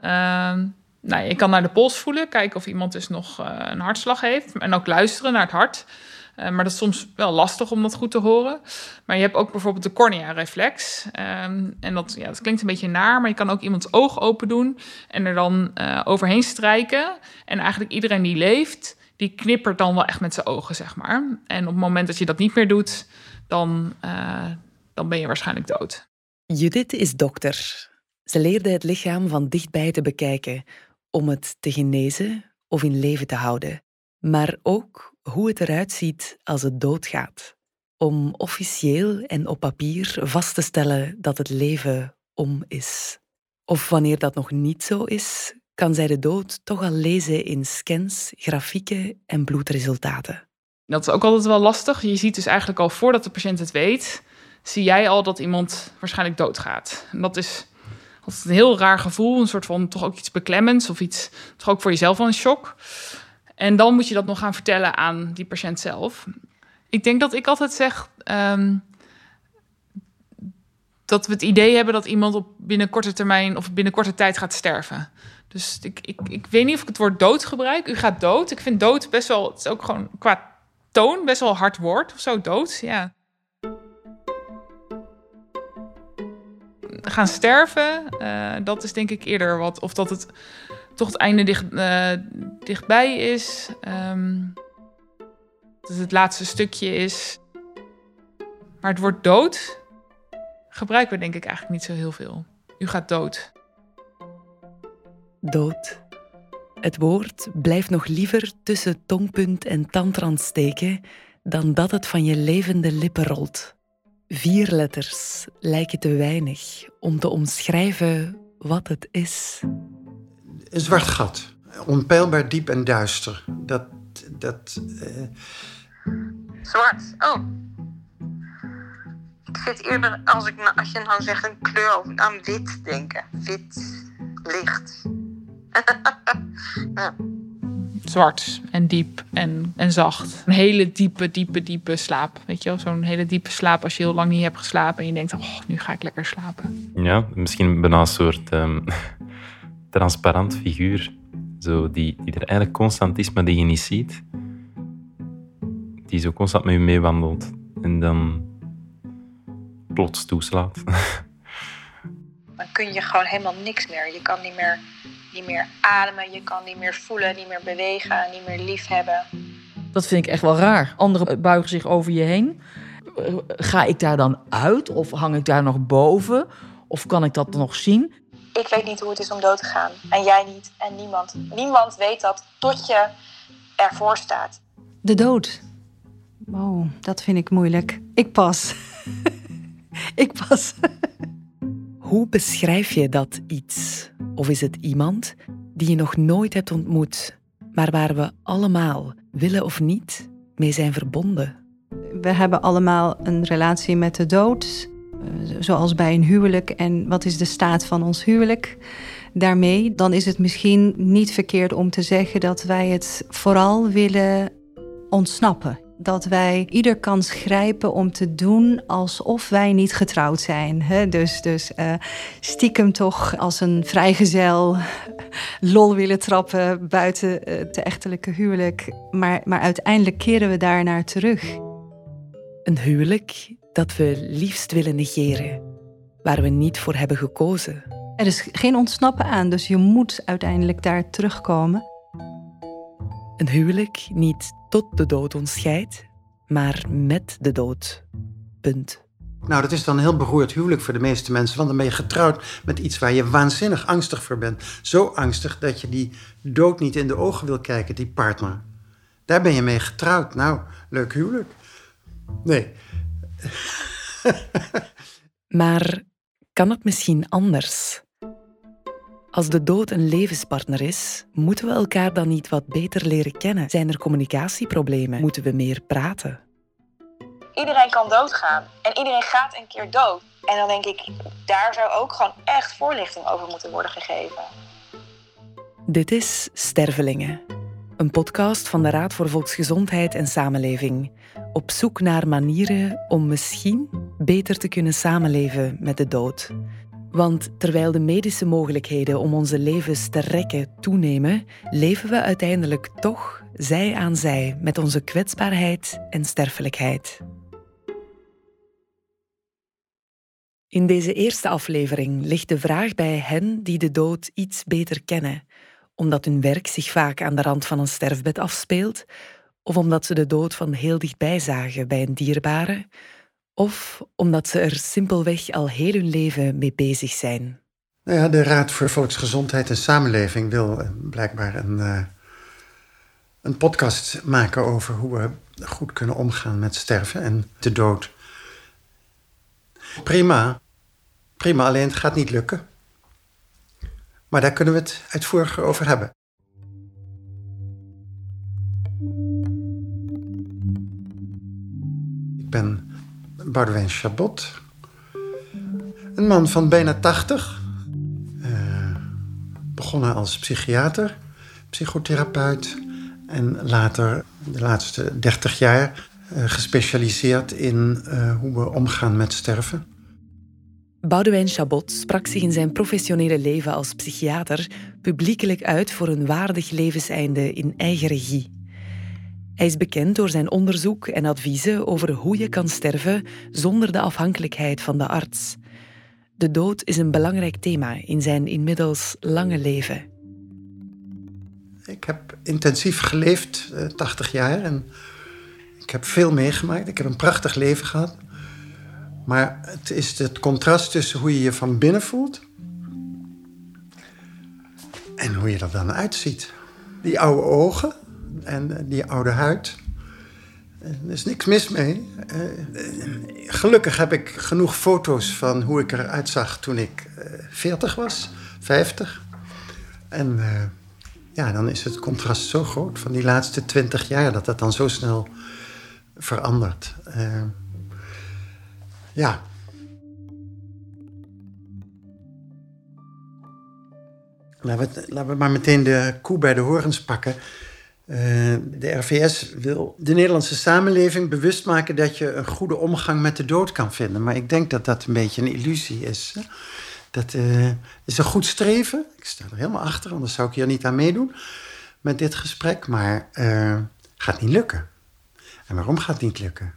Ehm, nou, je kan naar de pols voelen, kijken of iemand dus nog uh, een hartslag heeft. En ook luisteren naar het hart. Uh, maar dat is soms wel lastig om dat goed te horen. Maar je hebt ook bijvoorbeeld de cornea-reflex. Um, en dat, ja, dat klinkt een beetje naar, maar je kan ook iemands oog open doen en er dan uh, overheen strijken. En eigenlijk iedereen die leeft, die knippert dan wel echt met zijn ogen, zeg maar. En op het moment dat je dat niet meer doet, dan, dan ben je waarschijnlijk dood. Judith is dokter. Ze leerde het lichaam van dichtbij te bekijken om het te genezen of in leven te houden, maar ook hoe het eruit ziet als het doodgaat, om officieel en op papier vast te stellen dat het leven om is. Of wanneer dat nog niet zo is, kan zij de dood toch al lezen in scans, grafieken en bloedresultaten. Dat is ook altijd wel lastig. Je ziet dus eigenlijk al voordat de patiënt het weet, zie jij al dat iemand waarschijnlijk doodgaat. En dat is altijd een heel raar gevoel, een soort van toch ook iets beklemmends of iets, toch ook voor jezelf wel een shock. En dan moet je dat nog gaan vertellen aan die patiënt zelf. Ik denk dat ik altijd zeg um, dat we het idee hebben dat iemand op binnen korte termijn of binnen korte tijd gaat sterven. Dus ik, ik, ik weet niet of ik het woord dood gebruik. U gaat dood. Ik vind dood best wel, het is ook gewoon qua toon best wel hard woord of zo, dood. Ja. Gaan sterven, uh, dat is denk ik eerder wat. Of dat het toch het einde dicht, uh, dichtbij is. Um, dat het het laatste stukje is. Maar het woord dood gebruiken we denk ik eigenlijk niet zo heel veel. U gaat dood. Dood. Het woord blijft nog liever tussen tongpunt en tandrand steken dan dat het van je levende lippen rolt. Vier letters lijken te weinig om te omschrijven wat het is. Een zwart gat. Onpeilbaar diep en duister. Dat. dat uh... Zwart. Oh. Ik zit eerder, als, ik, als je nou zegt een kleur, aan wit denken. Wit, licht. ja zwart en diep en, en zacht. Een hele diepe, diepe, diepe slaap. Weet je wel, zo'n hele diepe slaap als je heel lang niet hebt geslapen en je denkt, oh, nu ga ik lekker slapen. Ja, misschien bijna een soort um, transparant figuur. Zo, die, die er eigenlijk constant is, maar die je niet ziet. Die zo constant met je meewandelt en dan plots toeslaat. Dan kun je gewoon helemaal niks meer. Je kan niet meer niet meer ademen, je kan niet meer voelen, niet meer bewegen, niet meer lief hebben. Dat vind ik echt wel raar. Anderen buigen zich over je heen. Ga ik daar dan uit of hang ik daar nog boven? Of kan ik dat nog zien? Ik weet niet hoe het is om dood te gaan. En jij niet. En niemand. Niemand weet dat tot je ervoor staat. De dood. Oh, dat vind ik moeilijk. Ik pas. ik pas. Hoe beschrijf je dat iets? Of is het iemand die je nog nooit hebt ontmoet, maar waar we allemaal, willen of niet, mee zijn verbonden? We hebben allemaal een relatie met de dood, eh, zoals bij een huwelijk. En wat is de staat van ons huwelijk? Daarmee, dan is het misschien niet verkeerd om te zeggen dat wij het vooral willen ontsnappen dat wij ieder kans grijpen om te doen alsof wij niet getrouwd zijn. Dus, dus uh, stiekem toch als een vrijgezel lol willen trappen buiten het echtelijke huwelijk. Maar, maar uiteindelijk keren we daar naar terug. Een huwelijk dat we liefst willen negeren, waar we niet voor hebben gekozen. Er is geen ontsnappen aan, dus je moet uiteindelijk daar terugkomen. Een huwelijk niet tot de dood ons scheidt, maar met de dood. Punt. Nou, dat is dan een heel beroerd huwelijk voor de meeste mensen, want dan ben je getrouwd met iets waar je waanzinnig angstig voor bent. Zo angstig dat je die dood niet in de ogen wil kijken, die partner. Daar ben je mee getrouwd. Nou, leuk huwelijk. Nee. maar kan het misschien anders? Als de dood een levenspartner is, moeten we elkaar dan niet wat beter leren kennen? Zijn er communicatieproblemen? Moeten we meer praten? Iedereen kan doodgaan en iedereen gaat een keer dood. En dan denk ik, daar zou ook gewoon echt voorlichting over moeten worden gegeven. Dit is Stervelingen, een podcast van de Raad voor Volksgezondheid en Samenleving. Op zoek naar manieren om misschien beter te kunnen samenleven met de dood. Want terwijl de medische mogelijkheden om onze levens te rekken toenemen, leven we uiteindelijk toch zij aan zij met onze kwetsbaarheid en sterfelijkheid. In deze eerste aflevering ligt de vraag bij hen die de dood iets beter kennen, omdat hun werk zich vaak aan de rand van een sterfbed afspeelt, of omdat ze de dood van heel dichtbij zagen bij een dierbare, of omdat ze er simpelweg al heel hun leven mee bezig zijn. Nou ja, de Raad voor Volksgezondheid en Samenleving wil eh, blijkbaar een, uh, een podcast maken over hoe we goed kunnen omgaan met sterven en de dood. Prima, prima, alleen het gaat niet lukken. Maar daar kunnen we het uitvoeriger over hebben. Ik ben Boudewijn Chabot. Een man van bijna 80. Uh, begonnen als psychiater, psychotherapeut. En later, de laatste 30 jaar, uh, gespecialiseerd in uh, hoe we omgaan met sterven. Boudewijn Chabot sprak zich in zijn professionele leven als psychiater publiekelijk uit voor een waardig levenseinde in eigen regie. Hij is bekend door zijn onderzoek en adviezen over hoe je kan sterven zonder de afhankelijkheid van de arts. De dood is een belangrijk thema in zijn inmiddels lange leven. Ik heb intensief geleefd, 80 eh, jaar, en ik heb veel meegemaakt. Ik heb een prachtig leven gehad. Maar het is het contrast tussen hoe je je van binnen voelt en hoe je er dan uitziet. Die oude ogen, en eh, die oude huid. Er is niks mis mee. Eh, gelukkig heb ik genoeg foto's van hoe ik eruit zag toen ik 40 eh, was, 50. En ja, dan is het contrast zo groot van die laatste 20 jaar dat dat dan zo snel verandert. ja. Laten we maar meteen de koe bij de horens pakken. Eh, de RVS wil de Nederlandse samenleving bewust maken dat je een goede omgang met de dood kan vinden. Maar ik denk dat dat een beetje een illusie is. Dat uh, is een goed streven. Ik sta er helemaal achter, anders zou ik hier niet aan meedoen met dit gesprek. Maar uh, gaat niet lukken. En waarom gaat het niet lukken?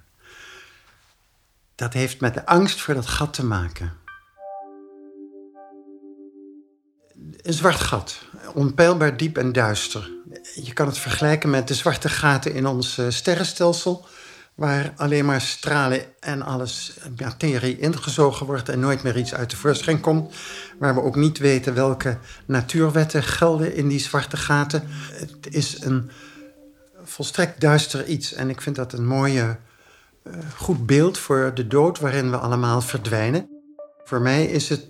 Dat heeft met de angst voor dat gat te maken. Een zwart gat, onpeilbaar diep en duister je kan het vergelijken met de zwarte gaten in ons uh, sterrenstelsel, waar alleen maar stralen en alles materie ingezogen wordt en nooit meer iets uit de voorschijn komt, waar we ook niet weten welke natuurwetten gelden in die zwarte gaten. Het is een volstrekt duister iets en ik vind dat een mooie, uh, goed beeld voor de dood waarin we allemaal verdwijnen. Voor mij is het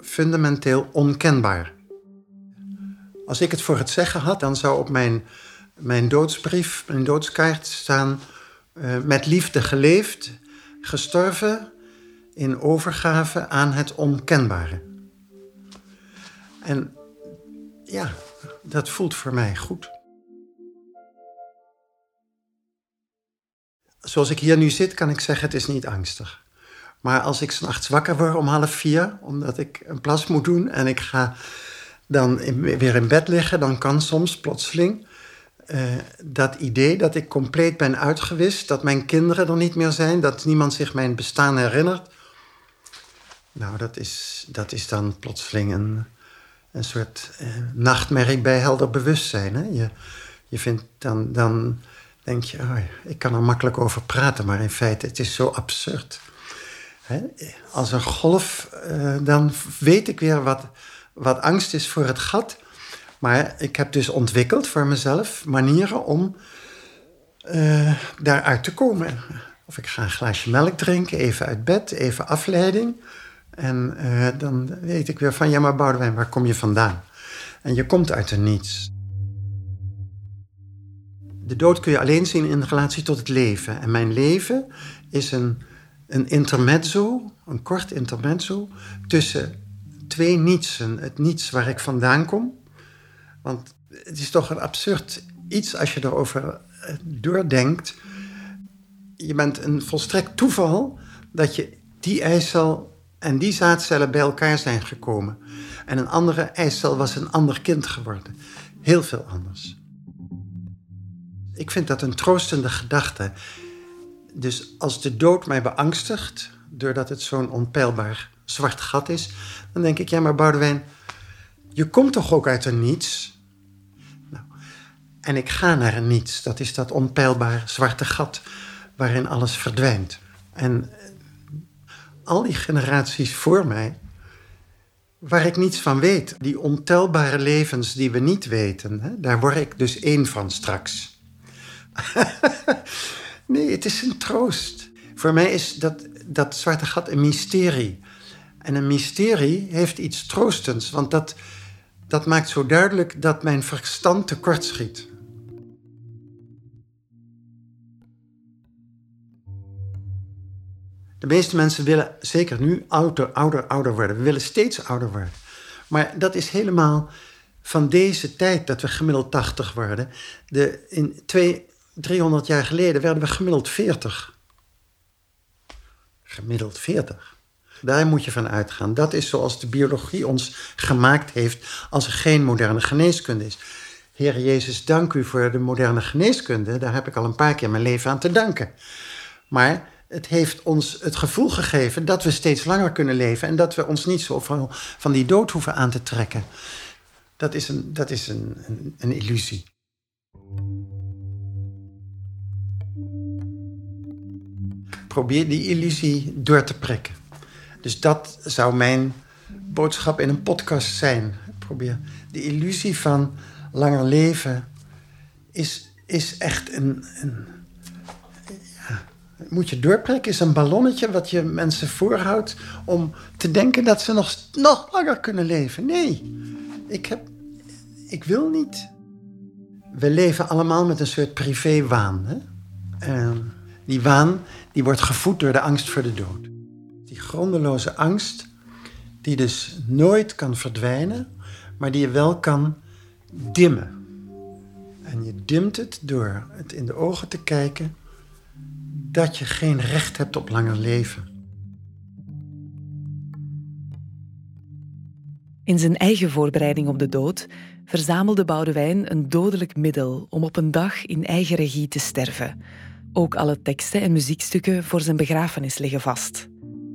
fundamenteel onkenbaar. Als ik het voor het zeggen had, dan zou op mijn, mijn doodsbrief, mijn doodskaart staan... Uh, met liefde geleefd, gestorven in overgave aan het onkenbare. En ja, dat voelt voor mij goed. Zoals ik hier nu zit, kan ik zeggen, het is niet angstig. Maar als ik s'nachts wakker word om half vier, omdat ik een plas moet doen en ik ga dan weer in bed liggen, dan kan soms plotseling uh, dat idee dat ik compleet ben uitgewist, dat mijn kinderen er niet meer zijn, dat niemand zich mijn bestaan herinnert. Nou, dat is, dat is dan plotseling een, een soort uh, nachtmerrie bij helder bewustzijn. Hè? Je, je vindt dan, dan denk je, oh, ik kan er makkelijk over praten, maar in feite, het is zo absurd. Hè? Als een golf, uh, dan weet ik weer wat, wat angst is voor het gat. Maar ik heb dus ontwikkeld voor mezelf manieren om uh, daaruit te komen. Of ik ga een glaasje melk drinken, even uit bed, even afleiding. En uh, dan weet ik weer van, ja maar Boudewijn, waar kom je vandaan? En je komt uit er niets. De dood kun je alleen zien in relatie tot het leven. En mijn leven is een, een intermezzo, een kort intermezzo tussen twee nietsen. Het niets waar ik vandaan kom. Want het is toch een absurd iets als je erover eh, doordenkt. Je bent een volstrekt toeval dat je die eicel En die zaadcellen bij elkaar zijn gekomen. En een andere eicel was een ander kind geworden. Heel veel anders. Ik vind dat een troostende gedachte. Dus als de dood mij beangstigt, doordat het zo'n onpeilbaar zwart gat is, dan denk ik, ja, maar Boudewijn, je komt toch ook uit een niets? Nou, en ik ga naar een niets. Dat is dat onpeilbaar zwarte gat waarin alles verdwijnt. En eh, al die generaties voor mij, waar ik niets van weet, die ontelbare levens die we niet weten, hè, daar word ik dus één van straks. nee, het is een troost. Voor mij is dat, dat zwarte gat een mysterie. En een mysterie heeft iets troostends, want dat, dat maakt zo duidelijk dat mijn verstand tekortschiet. De meeste mensen willen zeker nu ouder, ouder, ouder worden. We willen steeds ouder worden. Maar dat is helemaal van deze tijd dat we gemiddeld 80 worden. De, in twee, 300 jaar geleden werden we gemiddeld 40. Gemiddeld 40. Daar moet je van uitgaan. Dat is zoals de biologie ons gemaakt heeft als er geen moderne geneeskunde is. Heer Jezus, dank u voor de moderne geneeskunde. Daar heb ik al een paar keer mijn leven aan te danken. Maar het heeft ons het gevoel gegeven dat we steeds langer kunnen leven en dat we ons niet zo van, van die dood hoeven aan te trekken. Dat is een, dat is een, een, een illusie. Probeer die illusie door te prikken. Dus dat zou mijn boodschap in een podcast zijn. Probeer de illusie van langer leven is, is echt een, een moet je doorprikken, is een ballonnetje wat je mensen voorhoudt om te denken dat ze nog, nog langer kunnen leven. Nee, ik, heb, ik wil niet. We leven allemaal met een soort privé-waan. En die waan die wordt gevoed door de angst voor de dood. Grondeloze angst, die dus nooit kan verdwijnen, maar die je wel kan dimmen. En je dimt het door het in de ogen te kijken dat je geen recht hebt op langer leven. In zijn eigen voorbereiding op de dood verzamelde Boudewijn een dodelijk middel om op een dag in eigen regie te sterven. Ook alle teksten en muziekstukken voor zijn begrafenis liggen vast.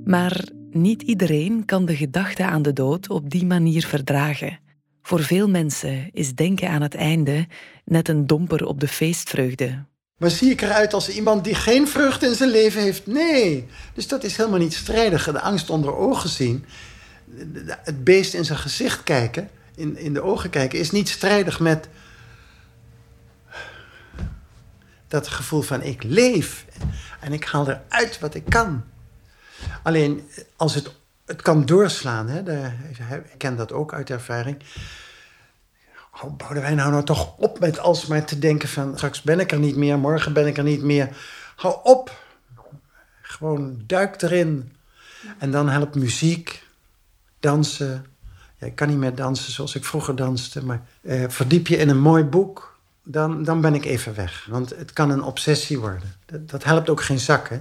Maar niet iedereen kan de gedachte aan de dood op die manier verdragen. Voor veel mensen is denken aan het einde net een domper op de feestvreugde. Maar zie ik eruit als iemand die geen vreugde in zijn leven heeft? Nee. Dus dat is helemaal niet strijdig. De angst onder ogen zien, het beest in zijn gezicht kijken, in, in de ogen kijken, is niet strijdig met dat gevoel van ik leef en ik haal eruit wat ik kan. Alleen als het, het kan doorslaan, hè, ik ken dat ook uit ervaring. Oh, Boudewijn, nou nou toch op met alsmaar te denken van... straks ben ik er niet meer, morgen ben ik er niet meer. Hou op. Gewoon duik erin. En dan helpt muziek, dansen. Ja, ik kan niet meer dansen zoals ik vroeger danste, maar eh, verdiep je in een mooi boek, dan, dan ben ik even weg. Want het kan een obsessie worden. Dat, helpt ook geen zak, hè,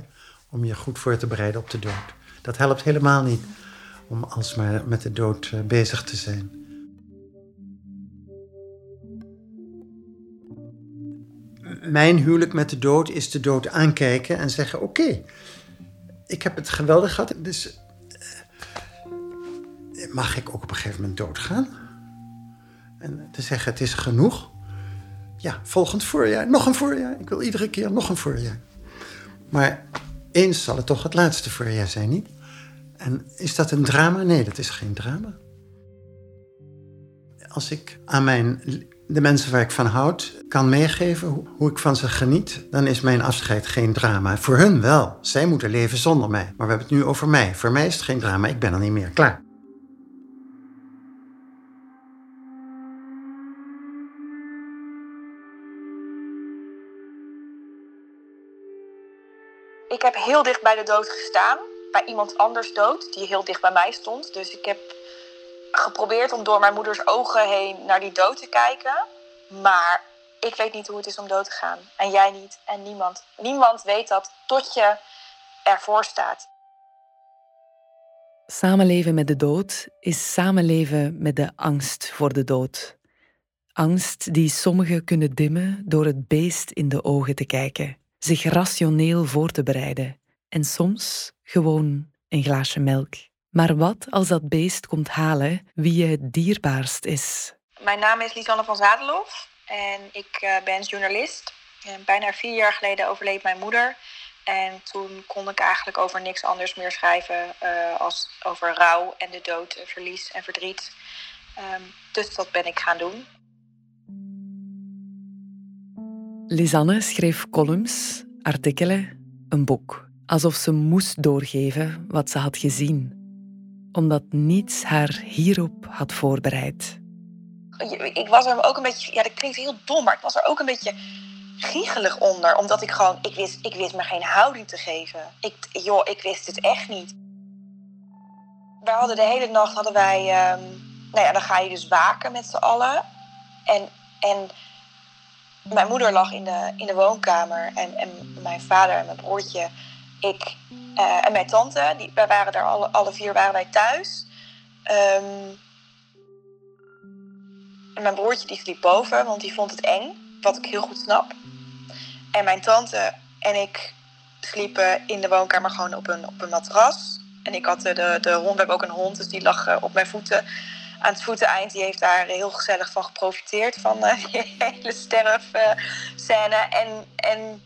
om je goed voor te bereiden op de dood. Dat helpt helemaal niet om alsmaar met de dood uh, bezig te zijn. Mijn huwelijk met de dood is de dood aankijken en zeggen: Oké, ik heb het geweldig gehad, dus uh, mag ik ook op een gegeven moment doodgaan? En te zeggen: Het is genoeg. Ja, volgend voorjaar, nog een voorjaar. Ik wil iedere keer nog een voorjaar. Maar eens zal het toch het laatste voorjaar zijn, niet? En is dat een drama? Nee, dat is geen drama. Als ik aan mijn, de mensen waar ik van houd kan meegeven hoe, hoe ik van ze geniet, dan is mijn afscheid geen drama. Voor hun wel. Zij moeten leven zonder mij. Maar we hebben het nu over mij. Voor mij is het geen drama. Ik ben er niet meer. Klaar. Ik heb heel dicht bij de dood gestaan. Bij iemand anders dood, die heel dicht bij mij stond. Dus ik heb geprobeerd om door mijn moeders ogen heen naar die dood te kijken. Maar ik weet niet hoe het is om dood te gaan. En jij niet. En niemand. Niemand weet dat tot je ervoor staat. Samenleven met de dood is samenleven met de angst voor de dood. Angst die sommigen kunnen dimmen door het beest in de ogen te kijken, zich rationeel voor te bereiden en soms gewoon een glaasje melk. Maar wat als dat beest komt halen wie je het dierbaarst is? Mijn naam is Lisanne van Zadelof en ik eh, ben journalist. En bijna vier jaar geleden overleed mijn moeder. En toen kon ik eigenlijk over niks anders meer schrijven uh, als over rouw en de dood, verlies en verdriet. Um, dus dat ben ik gaan doen. Lisanne schreef columns, artikelen, een boek. Alsof ze moest doorgeven wat ze had gezien. Omdat niets haar hierop had voorbereid. Ik was er ook een beetje, ja dat klinkt heel dom, maar ik was er ook een beetje giechelig onder. Omdat ik gewoon, ik wist, ik wist me geen houding te geven. Ik, joh, ik wist het echt niet. Wij hadden de hele nacht, hadden wij, um, nou ja, dan ga je dus waken met z'n allen. En, en mijn moeder lag in de, in de woonkamer en, en mijn vader en mijn broertje, ik uh, en mijn tante, die, wij waren daar alle, alle vier waren wij thuis. Um, en mijn broertje die sliep boven, want die vond het eng, wat ik heel goed snap. En mijn tante en ik sliepen in de woonkamer gewoon op een, op een matras. En ik had de, de, hond, we hebben ook een hond, dus die lag uh, op mijn voeten aan het voeteneind. Die heeft daar heel gezellig van geprofiteerd, van uh, die hele sterfscène. En, en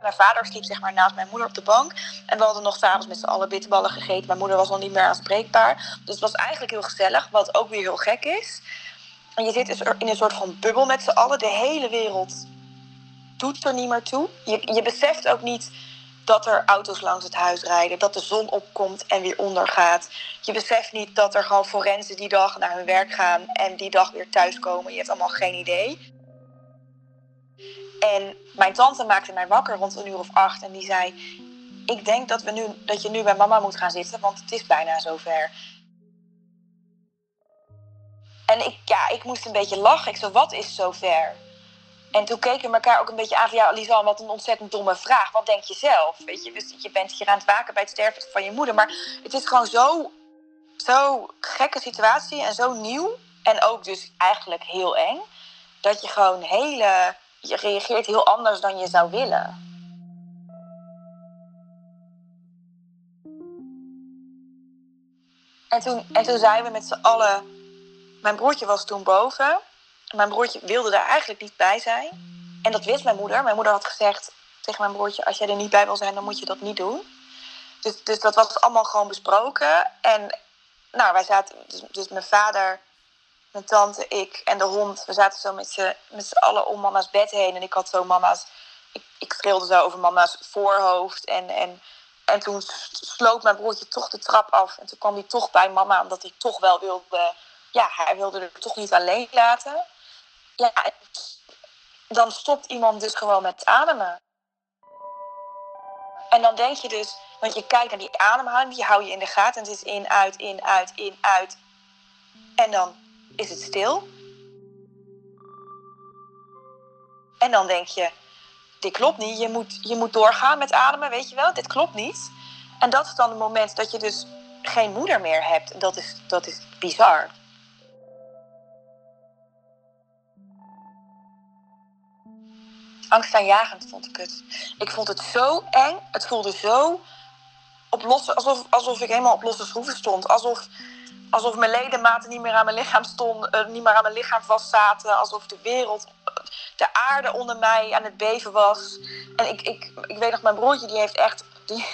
mijn vader sliep zeg maar naast mijn moeder op de bank. En we hadden nog s'avonds met z'n allen bitterballen gegeten. Mijn moeder was al niet meer aanspreekbaar. Dus het was eigenlijk heel gezellig, wat ook weer heel gek is. En je zit dus in een soort van bubbel met z'n allen. De hele wereld doet er niet meer toe. Je, je beseft ook niet dat er auto's langs het huis rijden, dat de zon opkomt en weer ondergaat. Je beseft niet dat er gewoon forensen die dag naar hun werk gaan en die dag weer thuiskomen. Je hebt allemaal geen idee. En mijn tante maakte mij wakker rond een uur of acht en die zei: Ik denk dat, we nu, dat je nu bij mama moet gaan zitten, want het is bijna zover. En ik, ja, ik moest een beetje lachen. Ik zei: Wat is zover? En toen keken we elkaar ook een beetje aan van... ja, Lisanne, wat een ontzettend domme vraag. Wat denk je zelf? Weet je, dus je bent hier aan het waken bij het sterven van je moeder. Maar het is gewoon zo, zo gekke situatie en zo nieuw. En ook dus eigenlijk heel eng. Dat je gewoon hele... Je reageert heel anders dan je zou willen. En toen, en toen zijn we met z'n allen... Mijn broertje was toen boven... Mijn broertje wilde daar eigenlijk niet bij zijn. En dat wist mijn moeder. Mijn moeder had gezegd tegen mijn broertje: Als jij er niet bij wil zijn, dan moet je dat niet doen. Dus, dus dat was allemaal gewoon besproken. En nou, wij zaten, dus, dus mijn vader, mijn tante, ik en de hond, we zaten zo met z'n, allen om mama's bed heen. En ik had zo mama's, ik, ik zo over mama's voorhoofd. En, en, en toen sloot mijn broertje toch de trap af. En toen kwam hij toch bij mama, omdat hij toch wel wilde, ja, hij wilde er toch niet alleen laten ja, dan stopt iemand dus gewoon met ademen. En dan denk je dus, want je kijkt naar die ademhaling, die hou je in de gaten. En het is in, uit, in, uit, in, uit. En dan is het stil. En dan denk je, dit klopt niet. Je moet, je moet doorgaan met ademen, weet je wel. Dit klopt niet. En dat is dan het moment dat je dus geen moeder meer hebt. Dat is, dat is bizar. Angstaanjagend vond ik het. Ik vond het zo eng. Het voelde zo op losse, alsof, alsof ik helemaal op losse schroeven stond. Alsof, alsof mijn ledematen niet meer aan mijn lichaam stonden, uh, niet meer aan mijn lichaam vastzaten. Alsof de wereld, de aarde onder mij aan het beven was. En ik, ik, ik weet nog, mijn broertje die heeft echt die,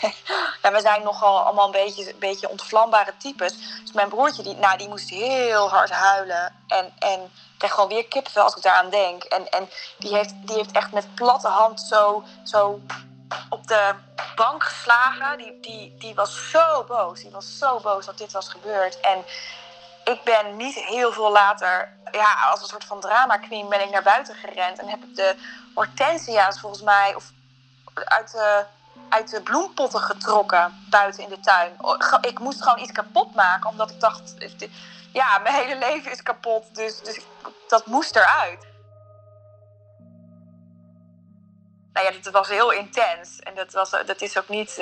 ja, we zijn nogal allemaal een beetje, een beetje ontvlambare types. Dus mijn broertje, die, nou, die moest heel hard huilen. En, en krijg gewoon weer kipvel als ik daaraan denk. En, en die, heeft, die heeft echt met platte hand zo, zo op de bank geslagen. Die, die, die was zo boos. Die was zo boos dat dit was gebeurd. En ik ben niet heel veel later, ja, als een soort van drama queen, ben ik naar buiten gerend. En heb ik de hortensia's volgens mij, of uit de uit de bloempotten getrokken buiten in de tuin. Ik moest gewoon iets kapot maken, omdat ik dacht, ja, mijn hele leven is kapot, dus, dus dat moest eruit. Nou ja, dat was heel intens en dat, was, dat is ook niet,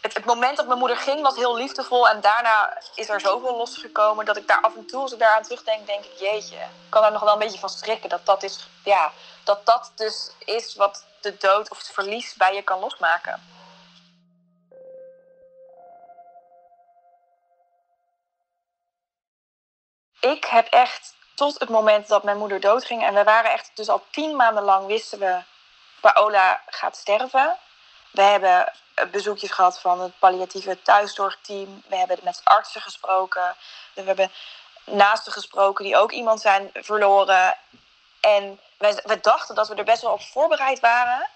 het, het, moment dat mijn moeder ging was heel liefdevol. En daarna is er zoveel losgekomen dat ik daar af en toe, als ik daaraan terugdenk, denk ik, jeetje. Ik kan daar nog wel een beetje van schrikken. Dat dat, is, ja, dat, dat dus is wat de dood of het verlies bij je kan losmaken. Ik heb echt tot het moment dat mijn moeder doodging. En we waren echt dus al tien maanden lang wisten we... Paola gaat sterven. We hebben bezoekjes gehad van het palliatieve thuiszorgteam. We hebben met artsen gesproken. We hebben naasten gesproken die ook iemand zijn verloren. En we, dachten dat we er best wel op voorbereid waren.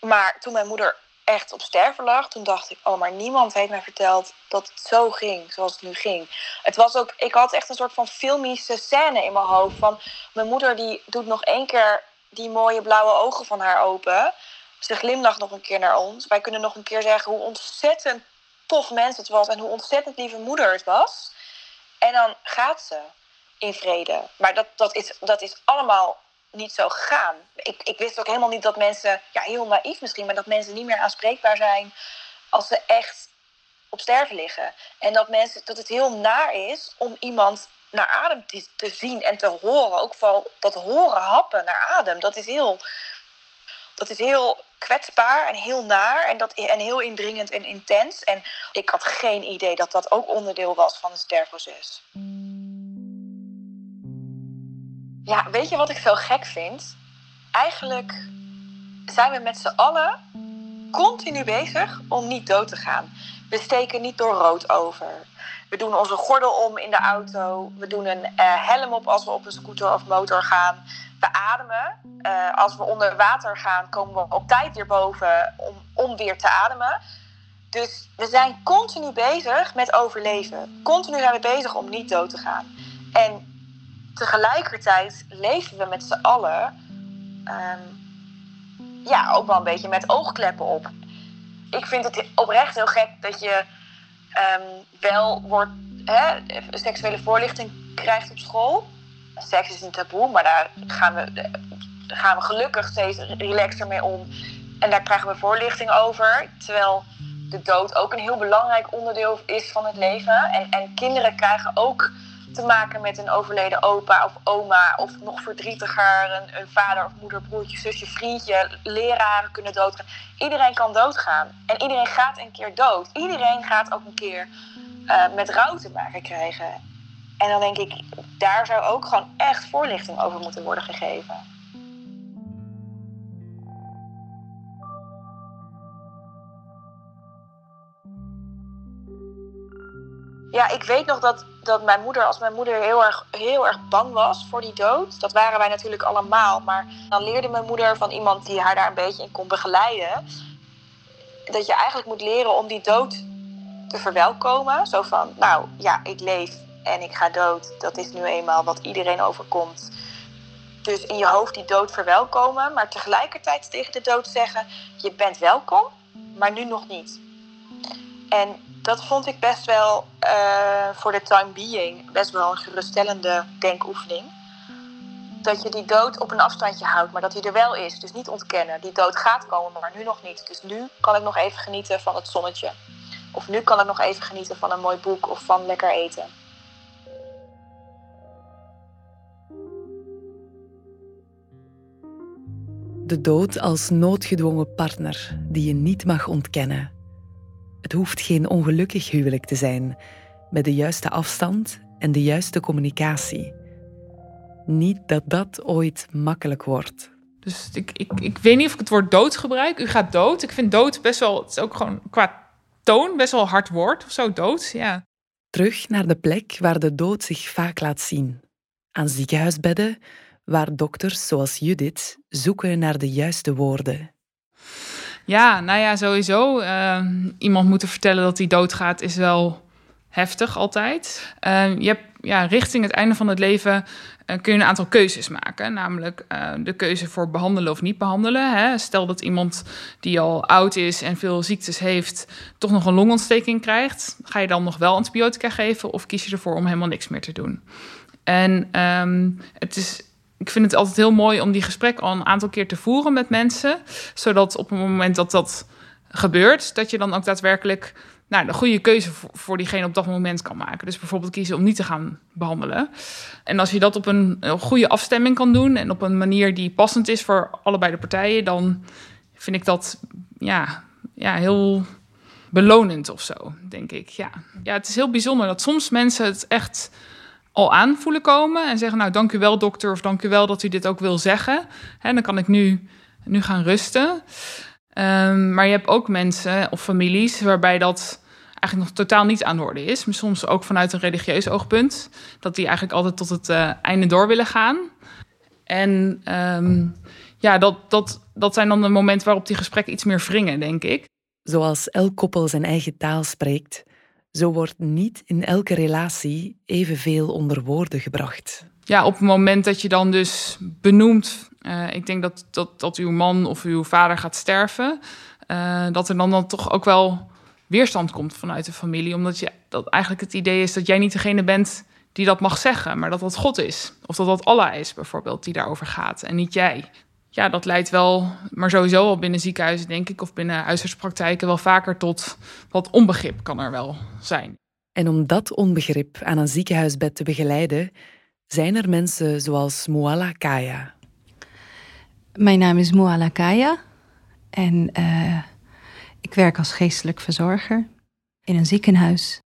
Maar toen mijn moeder echt op sterven lag, toen dacht ik, oh, maar niemand heeft mij verteld dat het zo ging, zoals het nu ging. Het was ook, ik had echt een soort van filmische scène in mijn hoofd van mijn moeder die doet nog één keer die mooie blauwe ogen van haar open. Ze glimlacht nog een keer naar ons. Wij kunnen nog een keer zeggen hoe ontzettend tof mens het was en hoe ontzettend lieve moeder het was. En dan gaat ze in vrede. Maar dat, dat, is, dat is allemaal niet zo gegaan. Ik, ik wist ook helemaal niet dat mensen, ja, heel naïef misschien, maar dat mensen niet meer aanspreekbaar zijn als ze echt op sterven liggen. En dat, mensen, dat het heel naar is om iemand naar adem te, te zien en te horen. Ook vooral dat horen happen naar adem. Dat is heel, dat is heel kwetsbaar en heel naar en, dat, en heel indringend en intens. En ik had geen idee dat dat ook onderdeel was van het sterfproces. Ja, weet je wat ik zo gek vind? Eigenlijk zijn we met z'n allen continu bezig om niet dood te gaan. We steken niet door rood over. We doen onze gordel om in de auto. We doen een uh, helm op als we op een scooter of motor gaan. We ademen. Uh, als we onder water gaan, komen we op tijd weer boven om, om weer te ademen. Dus we zijn continu bezig met overleven. Continu zijn we bezig om niet dood te gaan. En tegelijkertijd leven we met z'n allen um, ja, ook wel een beetje met oogkleppen op. Ik vind het oprecht heel gek dat je um, wel wordt, hè, seksuele voorlichting krijgt op school. Seks is een taboe, maar daar gaan we, daar gaan we gelukkig steeds relaxer mee om. En daar krijgen we voorlichting over. Terwijl de dood ook een heel belangrijk onderdeel is van het leven. En, en kinderen krijgen ook te maken met een overleden opa of oma. Of nog verdrietiger, een, vader of moeder, broertje, zusje, vriendje. Leraren kunnen doodgaan. Iedereen kan doodgaan. En iedereen gaat een keer dood. Iedereen gaat ook een keer uh, met rouw te maken krijgen. En dan denk ik, daar zou ook gewoon echt voorlichting over moeten worden gegeven. Ja, ik weet nog dat, dat mijn moeder, als mijn moeder heel erg, heel erg bang was voor die dood, dat waren wij natuurlijk allemaal. Maar dan leerde mijn moeder van iemand die haar daar een beetje in kon begeleiden, dat je eigenlijk moet leren om die dood te verwelkomen. Zo van, nou ja, ik leef en ik ga dood. Dat is nu eenmaal wat iedereen overkomt. Dus in je hoofd die dood verwelkomen, maar tegelijkertijd tegen de dood zeggen: je bent welkom, maar nu nog niet. En dat vond ik best wel uh, voor de time being best wel een geruststellende denkoefening. Dat je die dood op een afstandje houdt, maar dat hij er wel is. Dus niet ontkennen. Die dood gaat komen, maar nu nog niet. Dus nu kan ik nog even genieten van het zonnetje. Of nu kan ik nog even genieten van een mooi boek of van lekker eten. De dood als noodgedwongen partner die je niet mag ontkennen. Het hoeft geen ongelukkig huwelijk te zijn, met de juiste afstand en de juiste communicatie. Niet dat dat ooit makkelijk wordt. Dus ik, ik, ik weet niet of ik het woord dood gebruik. U gaat dood. Ik vind dood best wel, het is ook gewoon qua toon best wel hard woord of zo, dood, ja. Terug naar de plek waar de dood zich vaak laat zien. Aan ziekenhuisbedden, waar dokters zoals Judith zoeken naar de juiste woorden. Ja, nou ja, sowieso. Uh, iemand moeten vertellen dat hij doodgaat is wel heftig altijd. Uh, je hebt ja, richting het einde van het leven uh, kun je een aantal keuzes maken. Namelijk uh, de keuze voor behandelen of niet behandelen. Hè. Stel dat iemand die al oud is en veel ziektes heeft, toch nog een longontsteking krijgt. Ga je dan nog wel antibiotica geven of kies je ervoor om helemaal niks meer te doen? En um, het is ik vind het altijd heel mooi om die gesprek al een aantal keer te voeren met mensen. Zodat op het moment dat dat gebeurt, dat je dan ook daadwerkelijk nou, de goede keuze voor, diegene op dat moment kan maken. Dus bijvoorbeeld kiezen om niet te gaan behandelen. En als je dat op een, een goede afstemming kan doen en op een manier die passend is voor allebei de partijen, dan vind ik dat ja, ja, heel belonend of zo, denk ik. Ja. ja, het is heel bijzonder dat soms mensen het echt al aanvoelen komen en zeggen: Nou, dank u wel, dokter, of dank u wel dat u dit ook wil zeggen. En dan kan ik nu, nu gaan rusten. Um, maar je hebt ook mensen of families waarbij dat eigenlijk nog totaal niet aan de orde is. Maar soms ook vanuit een religieus oogpunt. Dat die eigenlijk altijd tot het uh, einde door willen gaan. En um, ja, dat, dat, dat zijn dan de momenten waarop die gesprekken iets meer wringen, denk ik. Zoals elk koppel zijn eigen taal spreekt, zo wordt niet in elke relatie evenveel onder woorden gebracht. Ja, op het moment dat je dan dus benoemt, uh, ik denk dat, dat, dat uw man of uw vader gaat sterven, uh, dat er dan, dan toch ook wel weerstand komt vanuit de familie. Omdat je, dat eigenlijk het idee is dat jij niet degene bent die dat mag zeggen, maar dat dat God is. Of dat dat Allah is bijvoorbeeld, die daarover gaat en niet jij ja, dat leidt wel, maar sowieso al binnen ziekenhuizen, denk ik, of binnen huisartspraktijken wel vaker tot wat onbegrip kan er wel zijn. En om dat onbegrip aan een ziekenhuisbed te begeleiden, zijn er mensen zoals Moala Kaya. Mijn naam is Moala Kaya en uh, ik werk als geestelijk verzorger in een ziekenhuis.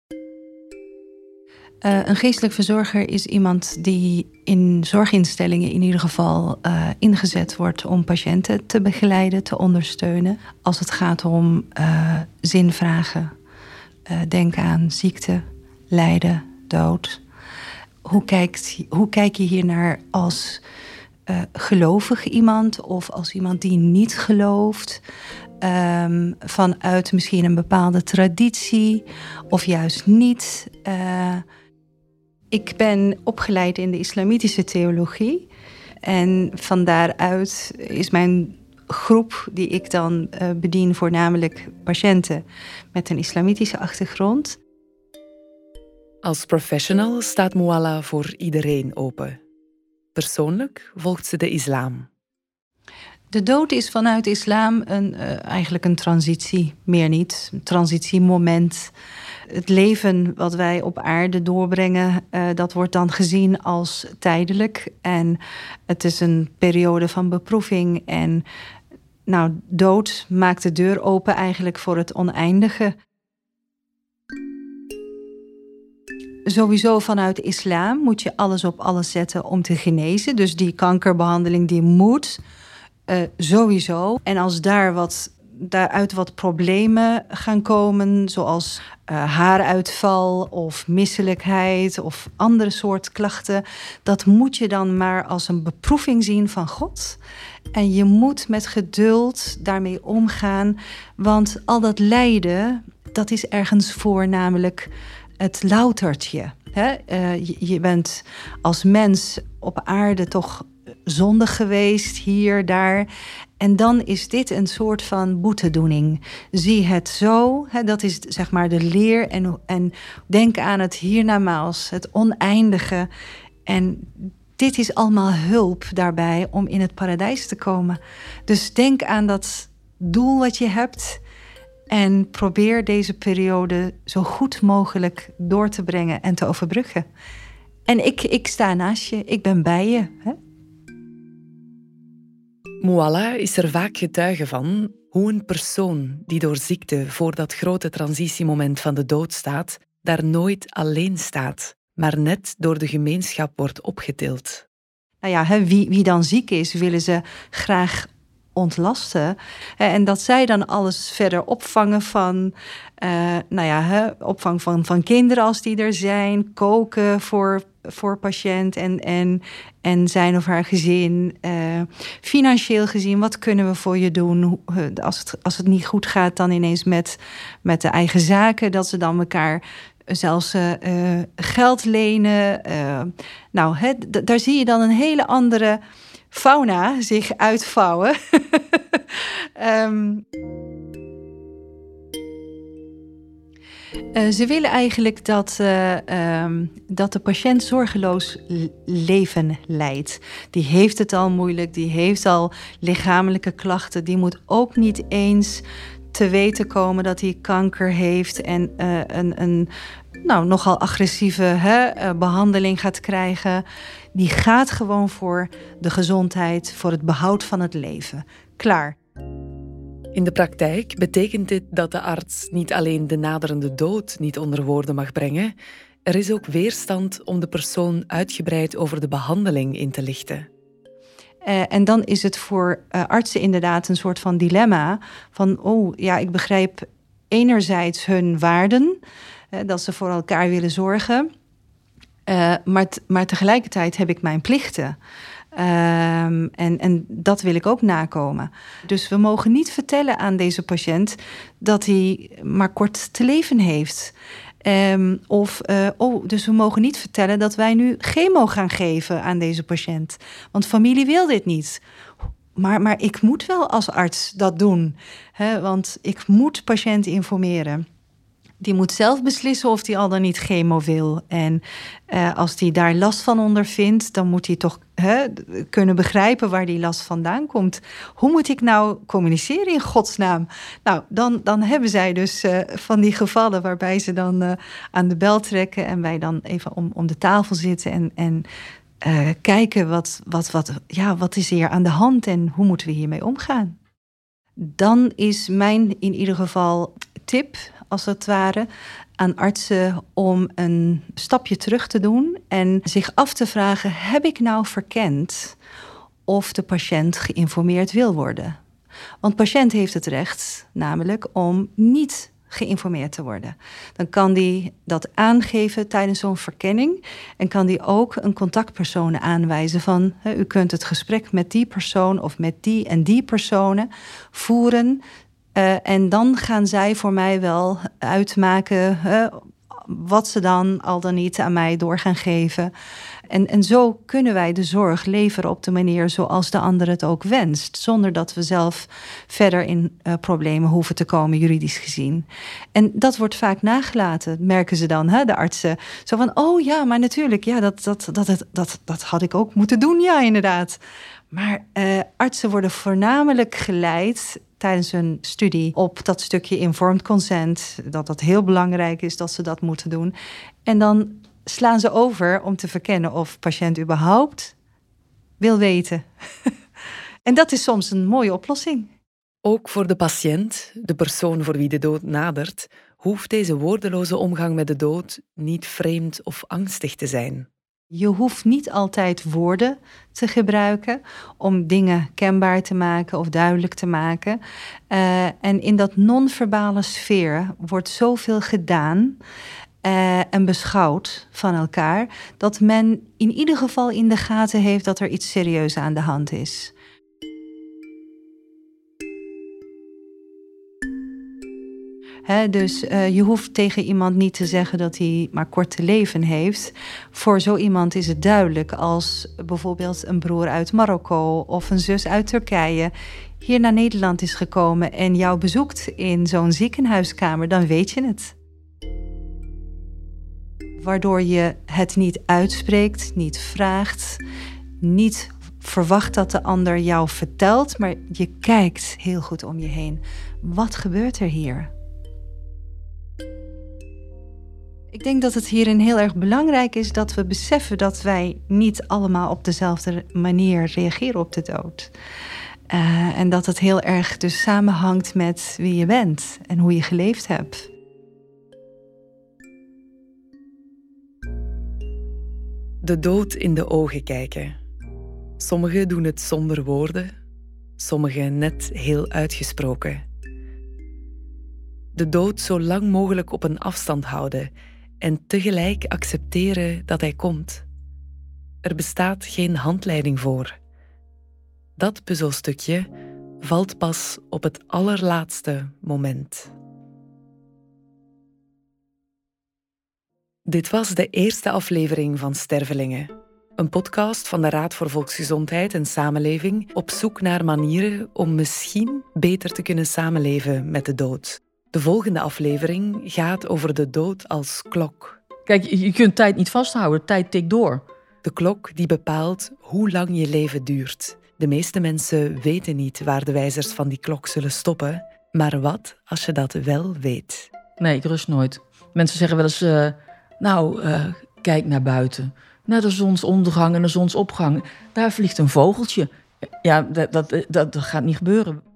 Uh, een geestelijk verzorger is iemand die in zorginstellingen in ieder geval uh, ingezet wordt om patiënten te begeleiden, te ondersteunen. Als het gaat om uh, zinvragen, denk aan ziekte, lijden, dood. Hoe, kijkt, hoe kijk je hier naar als gelovig iemand of als iemand die niet gelooft? Um, vanuit misschien een bepaalde traditie of juist niet. Ik ben opgeleid in de islamitische theologie. En van daaruit is mijn groep die ik dan uh, bedien voornamelijk patiënten met een islamitische achtergrond. Als professional staat Mualla voor iedereen open. Persoonlijk volgt ze de islam. De dood is vanuit islam een, uh, eigenlijk een transitie, meer niet. Een transitiemoment het leven wat wij op aarde doorbrengen, uh, dat wordt dan gezien als tijdelijk. En het is een periode van beproeving. En nou, dood maakt de deur open eigenlijk voor het oneindige. Sowieso vanuit islam moet je alles op alles zetten om te genezen. Dus die kankerbehandeling die moet uh, sowieso. En als daar wat daaruit wat problemen gaan komen, zoals uh, haaruitval of misselijkheid of andere soort klachten. Dat moet je dan maar als een beproeving zien van God. En je moet met geduld daarmee omgaan, want al dat lijden, dat is ergens voor namelijk het loutertje. Je, je bent als mens op aarde toch zondig geweest, hier, daar. En dan is dit een soort van boetedoening. Zie het zo, hè, dat is zeg maar de leer. En, en denk aan het hiernamaals, het oneindige. En dit is allemaal hulp daarbij om in het paradijs te komen. Dus denk aan dat doel wat je hebt. En probeer deze periode zo goed mogelijk door te brengen en te overbruggen. En ik, ik sta naast je, ik ben bij je. Hè? Moala is er vaak getuige van hoe een persoon die door ziekte voor dat grote transitiemoment van de dood staat, daar nooit alleen staat, maar net door de gemeenschap wordt opgetild. Nou ja, wie, wie dan ziek is, willen ze graag ontlasten. En dat zij dan alles verder opvangen van, uh, nou ja, opvang van, van kinderen als die er zijn, koken voor voor patiënt en, en, en zijn of haar gezin. Uh, financieel gezien, wat kunnen we voor je doen? Eh, als het, als het niet goed gaat, dan ineens met, met de eigen zaken. Dat ze dan elkaar zelfs geld lenen. nou, hè, daar zie je dan een hele andere fauna zich uitvouwen. um, Uh, ze willen eigenlijk dat, uh, um, dat de patiënt zorgeloos leven leidt. Die heeft het al moeilijk, die heeft al lichamelijke klachten. Die moet ook niet eens te weten komen dat hij kanker heeft en uh, een, een nou, nogal agressieve hè, behandeling gaat krijgen. Die gaat gewoon voor de gezondheid, voor het behoud van het leven. Klaar. In de praktijk betekent dit dat de arts niet alleen de naderende dood niet onder woorden mag brengen, er is ook weerstand om de persoon uitgebreid over de behandeling in te lichten. Uh, en dan is het voor uh, artsen inderdaad een soort van dilemma van, oh ja, ik begrijp enerzijds hun waarden, uh, dat ze voor elkaar willen zorgen, maar, maar tegelijkertijd heb ik mijn plichten. Um, en, en dat wil ik ook nakomen. Dus we mogen niet vertellen aan deze patiënt dat hij maar kort te leven heeft. Um, of, uh, oh, dus we mogen niet vertellen dat wij nu chemo gaan geven aan deze patiënt. Want familie wil dit niet. Maar, maar ik moet wel als arts dat doen. Hè? Want ik moet patiënten informeren die moet zelf beslissen of hij al dan niet chemo wil. En uh, als hij daar last van ondervindt, dan moet hij toch hè, kunnen begrijpen waar die last vandaan komt. Hoe moet ik nou communiceren in godsnaam? Nou, dan, dan hebben zij dus uh, van die gevallen waarbij ze dan uh, aan de bel trekken en wij dan even om, om de tafel zitten en, en kijken wat, wat, wat, ja, wat is hier aan de hand en hoe moeten we hiermee omgaan. Dan is mijn in ieder geval tip als het ware, aan artsen om een stapje terug te doen en zich af te vragen: heb ik nou verkend of de patiënt geïnformeerd wil worden? Want patiënt heeft het recht, namelijk om niet geïnformeerd te worden. Dan kan die dat aangeven tijdens zo'n verkenning en kan die ook een contactpersoon aanwijzen van u kunt het gesprek met die persoon of met die en die personen voeren uh, en dan gaan zij voor mij wel uitmaken wat ze dan al dan niet aan mij door gaan geven. En, en zo kunnen wij de zorg leveren op de manier zoals de ander het ook wenst, zonder dat we zelf verder in uh, problemen hoeven te komen, juridisch gezien. En dat wordt vaak nagelaten, merken ze dan, hè, de artsen. Zo van, oh ja, maar natuurlijk, ja, dat, dat, dat, dat, dat, dat had ik ook moeten doen, ja, inderdaad. Maar uh, artsen worden voornamelijk geleid tijdens hun studie op dat stukje informed consent. Dat dat heel belangrijk is dat ze dat moeten doen. En dan slaan ze over om te verkennen of patiënt überhaupt wil weten. en dat is soms een mooie oplossing. Ook voor de patiënt, de persoon voor wie de dood nadert, hoeft deze woordeloze omgang met de dood niet vreemd of angstig te zijn. Je hoeft niet altijd woorden te gebruiken om dingen kenbaar te maken of duidelijk te maken. Uh, en in dat non-verbale sfeer wordt zoveel gedaan uh, en beschouwd van elkaar, dat men in ieder geval in de gaten heeft dat er iets serieus aan de hand is. Dus uh, je hoeft tegen iemand niet te zeggen dat hij maar kort te leven heeft. Voor zo iemand is het duidelijk als bijvoorbeeld een broer uit Marokko of een zus uit Turkije hier naar Nederland is gekomen en jou bezoekt in zo'n ziekenhuiskamer, dan weet je het. Waardoor je het niet uitspreekt, niet vraagt, niet verwacht dat de ander jou vertelt, maar je kijkt heel goed om je heen. Wat gebeurt er hier? Ik denk dat het hierin heel erg belangrijk is dat we beseffen dat wij niet allemaal op dezelfde manier reageren op de dood. Uh, en dat het heel erg dus samenhangt met wie je bent en hoe je geleefd hebt. De dood in de ogen kijken. Sommigen doen het zonder woorden, sommigen net heel uitgesproken. De dood zo lang mogelijk op een afstand houden en tegelijk accepteren dat hij komt. Er bestaat geen handleiding voor. Dat puzzelstukje valt pas op het allerlaatste moment. Dit was de eerste aflevering van Stervelingen, een podcast van de Raad voor Volksgezondheid en Samenleving op zoek naar manieren om misschien beter te kunnen samenleven met de dood. De volgende aflevering gaat over de dood als klok. Kijk, je kunt tijd niet vasthouden, tijd tikt door. De klok die bepaalt hoe lang je leven duurt. De meeste mensen weten niet waar de wijzers van die klok zullen stoppen. Maar wat als je dat wel weet? Nee, ik rust nooit. Mensen zeggen wel eens, eh, nou, eh, kijk naar buiten. Naar de zonsondergang en de zonsopgang. Daar vliegt een vogeltje. Ja, dat, dat, dat, dat gaat niet gebeuren.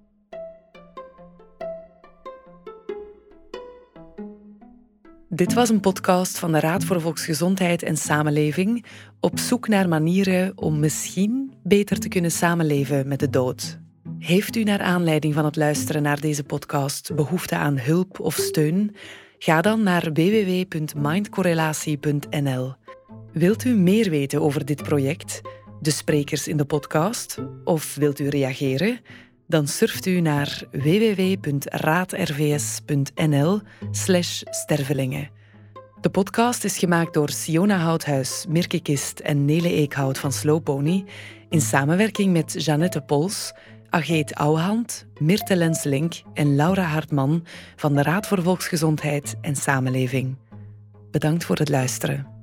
Dit was een podcast van de Raad voor Volksgezondheid en Samenleving op zoek naar manieren om misschien beter te kunnen samenleven met de dood. Heeft u naar aanleiding van het luisteren naar deze podcast behoefte aan hulp of steun? Ga dan naar www.mindcorrelatie.nl. Wilt u meer weten over dit project, de sprekers in de podcast, of wilt u reageren? Dan surft u naar www.raadrvs.nl/stervelingen. De podcast is gemaakt door Siona Houthuis, Mirke Kist en Nele Eekhout van Slowpony in samenwerking met Jeannette Pols Ageet Ouwehand, Mirte Lenslink en Laura Hartman van de Raad voor Volksgezondheid en Samenleving. Bedankt voor het luisteren.